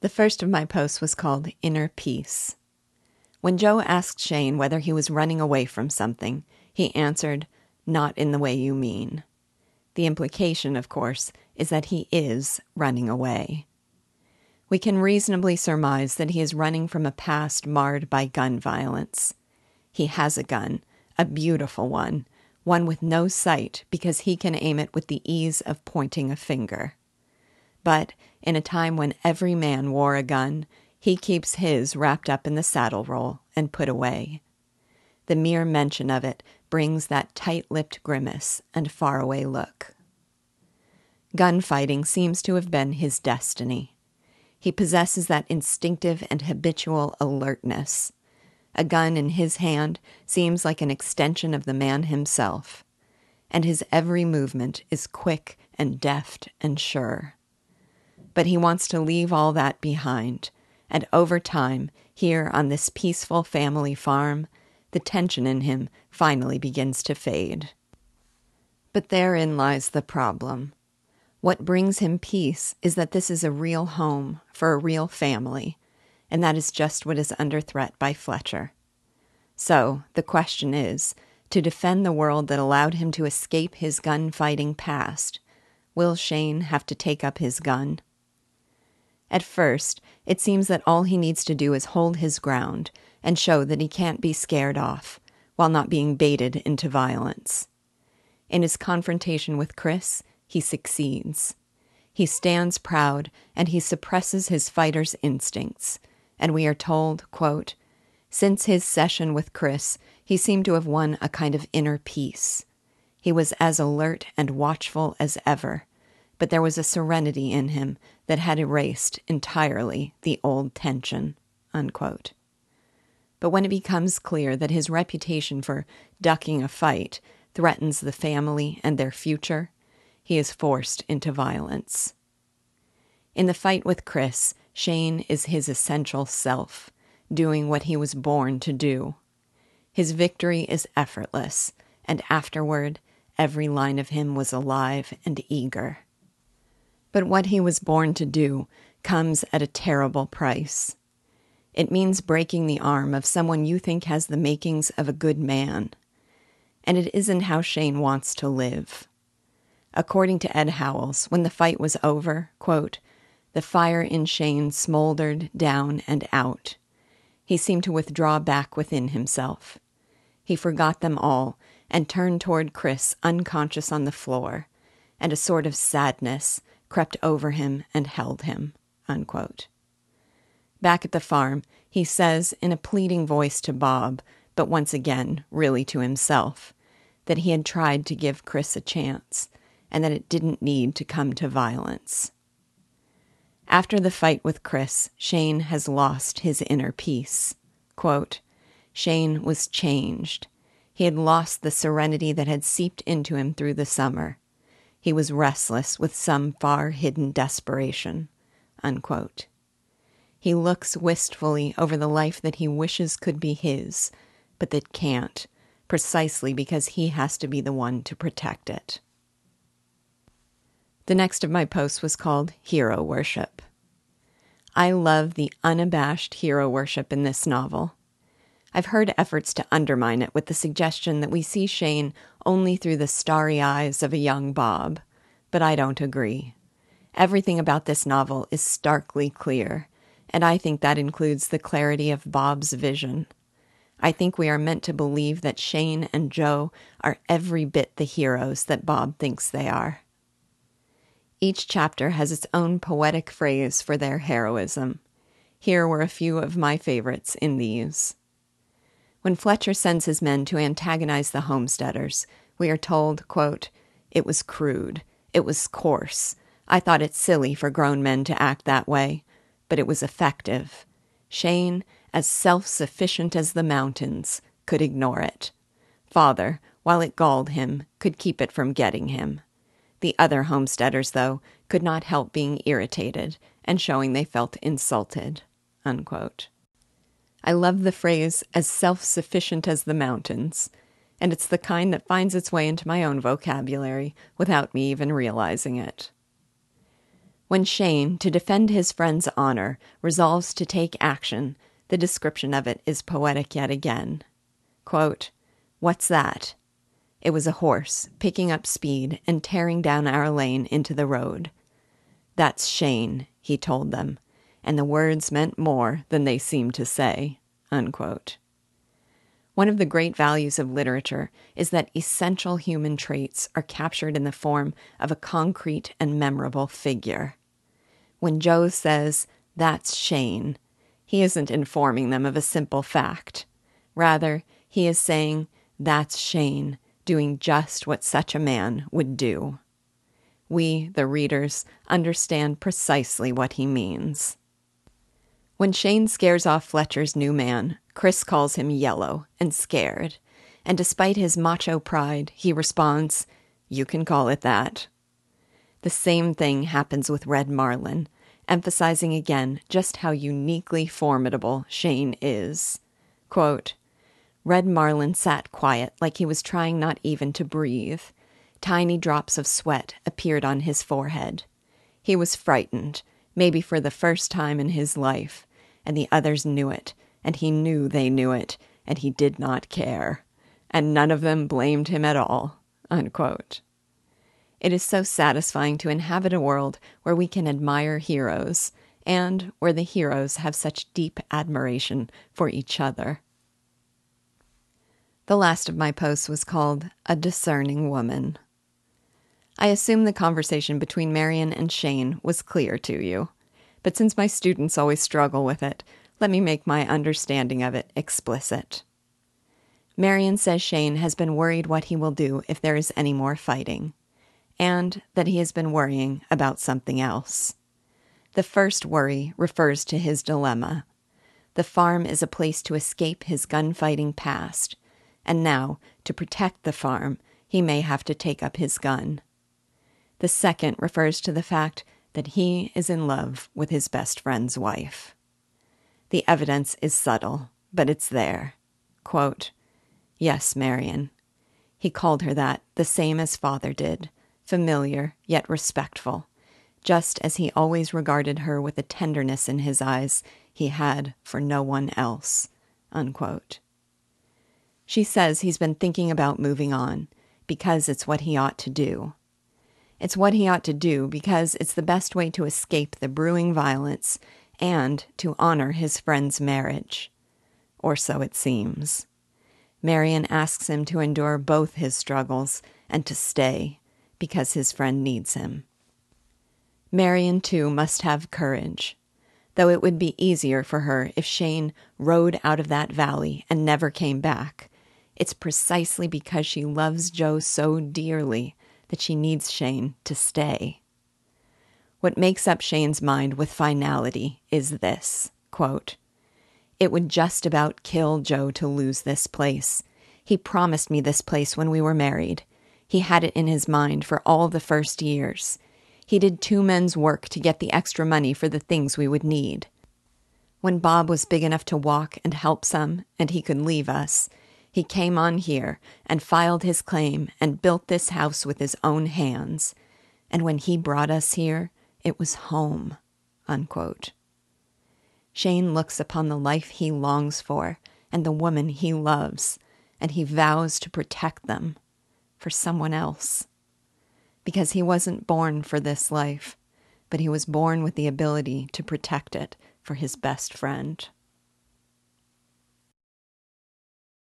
The first of my posts was called Inner Peace. When Joe asked Shane whether he was running away from something, he answered, Not in the way you mean. The implication, of course, is that he is running away. We can reasonably surmise that he is running from a past marred by gun violence. He has a gun, a beautiful one, one with no sight because he can aim it with the ease of pointing a finger. But in a time when every man wore a gun, he keeps his wrapped up in the saddle roll and put away. The mere mention of it brings that tight lipped grimace and faraway look. Gunfighting seems to have been his destiny. He possesses that instinctive and habitual alertness. A gun in his hand seems like an extension of the man himself, and his every movement is quick and deft and sure. But he wants to leave all that behind, and over time, here on this peaceful family farm, the tension in him finally begins to fade. But therein lies the problem. What brings him peace is that this is a real home for a real family, and that is just what is under threat by Fletcher. So, the question is to defend the world that allowed him to escape his gunfighting past, will Shane have to take up his gun? At first, it seems that all he needs to do is hold his ground and show that he can't be scared off while not being baited into violence. In his confrontation with Chris, he succeeds. He stands proud and he suppresses his fighter's instincts. And we are told, quote, since his session with Chris, he seemed to have won a kind of inner peace. He was as alert and watchful as ever, but there was a serenity in him that had erased entirely the old tension. Unquote. But when it becomes clear that his reputation for ducking a fight threatens the family and their future, he is forced into violence. In the fight with Chris, Shane is his essential self, doing what he was born to do. His victory is effortless, and afterward, every line of him was alive and eager. But what he was born to do comes at a terrible price. It means breaking the arm of someone you think has the makings of a good man. And it isn't how Shane wants to live. According to Ed Howells, when the fight was over, quote, the fire in Shane smoldered down and out. He seemed to withdraw back within himself. He forgot them all and turned toward Chris, unconscious on the floor, and a sort of sadness crept over him and held him. Unquote. Back at the farm, he says in a pleading voice to Bob, but once again, really to himself, that he had tried to give Chris a chance and that it didn't need to come to violence. After the fight with Chris, Shane has lost his inner peace. Quote, Shane was changed. He had lost the serenity that had seeped into him through the summer. He was restless with some far hidden desperation. Unquote. He looks wistfully over the life that he wishes could be his, but that can't, precisely because he has to be the one to protect it. The next of my posts was called Hero Worship. I love the unabashed hero worship in this novel. I've heard efforts to undermine it with the suggestion that we see Shane only through the starry eyes of a young Bob, but I don't agree. Everything about this novel is starkly clear, and I think that includes the clarity of Bob's vision. I think we are meant to believe that Shane and Joe are every bit the heroes that Bob thinks they are. Each chapter has its own poetic phrase for their heroism. Here were a few of my favorites in these. When Fletcher sends his men to antagonize the homesteaders, we are told, quote, It was crude. It was coarse. I thought it silly for grown men to act that way, but it was effective. Shane, as self sufficient as the mountains, could ignore it. Father, while it galled him, could keep it from getting him. The other homesteaders, though, could not help being irritated and showing they felt insulted. Unquote. I love the phrase, as self sufficient as the mountains, and it's the kind that finds its way into my own vocabulary without me even realizing it. When Shane, to defend his friend's honor, resolves to take action, the description of it is poetic yet again. Quote, What's that? It was a horse, picking up speed and tearing down our lane into the road. That's Shane, he told them, and the words meant more than they seemed to say. Unquote. One of the great values of literature is that essential human traits are captured in the form of a concrete and memorable figure. When Joe says, That's Shane, he isn't informing them of a simple fact. Rather, he is saying, That's Shane, doing just what such a man would do. We, the readers, understand precisely what he means. When Shane scares off Fletcher's new man, Chris calls him yellow and scared, and despite his macho pride, he responds, You can call it that. The same thing happens with Red Marlin, emphasizing again just how uniquely formidable Shane is. Quote, Red Marlin sat quiet, like he was trying not even to breathe. Tiny drops of sweat appeared on his forehead. He was frightened, maybe for the first time in his life, and the others knew it, and he knew they knew it, and he did not care. And none of them blamed him at all. Unquote. It is so satisfying to inhabit a world where we can admire heroes, and where the heroes have such deep admiration for each other. The last of my posts was called A Discerning Woman. I assume the conversation between Marion and Shane was clear to you, but since my students always struggle with it, let me make my understanding of it explicit. Marion says Shane has been worried what he will do if there is any more fighting, and that he has been worrying about something else. The first worry refers to his dilemma. The farm is a place to escape his gunfighting past and now, to protect the farm, he may have to take up his gun. The second refers to the fact that he is in love with his best friend's wife. The evidence is subtle, but it's there. Quote, Yes, Marion. He called her that, the same as father did, familiar yet respectful, just as he always regarded her with a tenderness in his eyes he had for no one else. Unquote. She says he's been thinking about moving on because it's what he ought to do. It's what he ought to do because it's the best way to escape the brewing violence and to honor his friend's marriage. Or so it seems. Marion asks him to endure both his struggles and to stay because his friend needs him. Marion, too, must have courage, though it would be easier for her if Shane rode out of that valley and never came back it's precisely because she loves Joe so dearly that she needs Shane to stay. What makes up Shane's mind with finality is this quote, It would just about kill Joe to lose this place. He promised me this place when we were married. He had it in his mind for all the first years. He did two men's work to get the extra money for the things we would need. When Bob was big enough to walk and help some, and he could leave us, he came on here and filed his claim and built this house with his own hands. And when he brought us here, it was home. Unquote. Shane looks upon the life he longs for and the woman he loves, and he vows to protect them for someone else. Because he wasn't born for this life, but he was born with the ability to protect it for his best friend.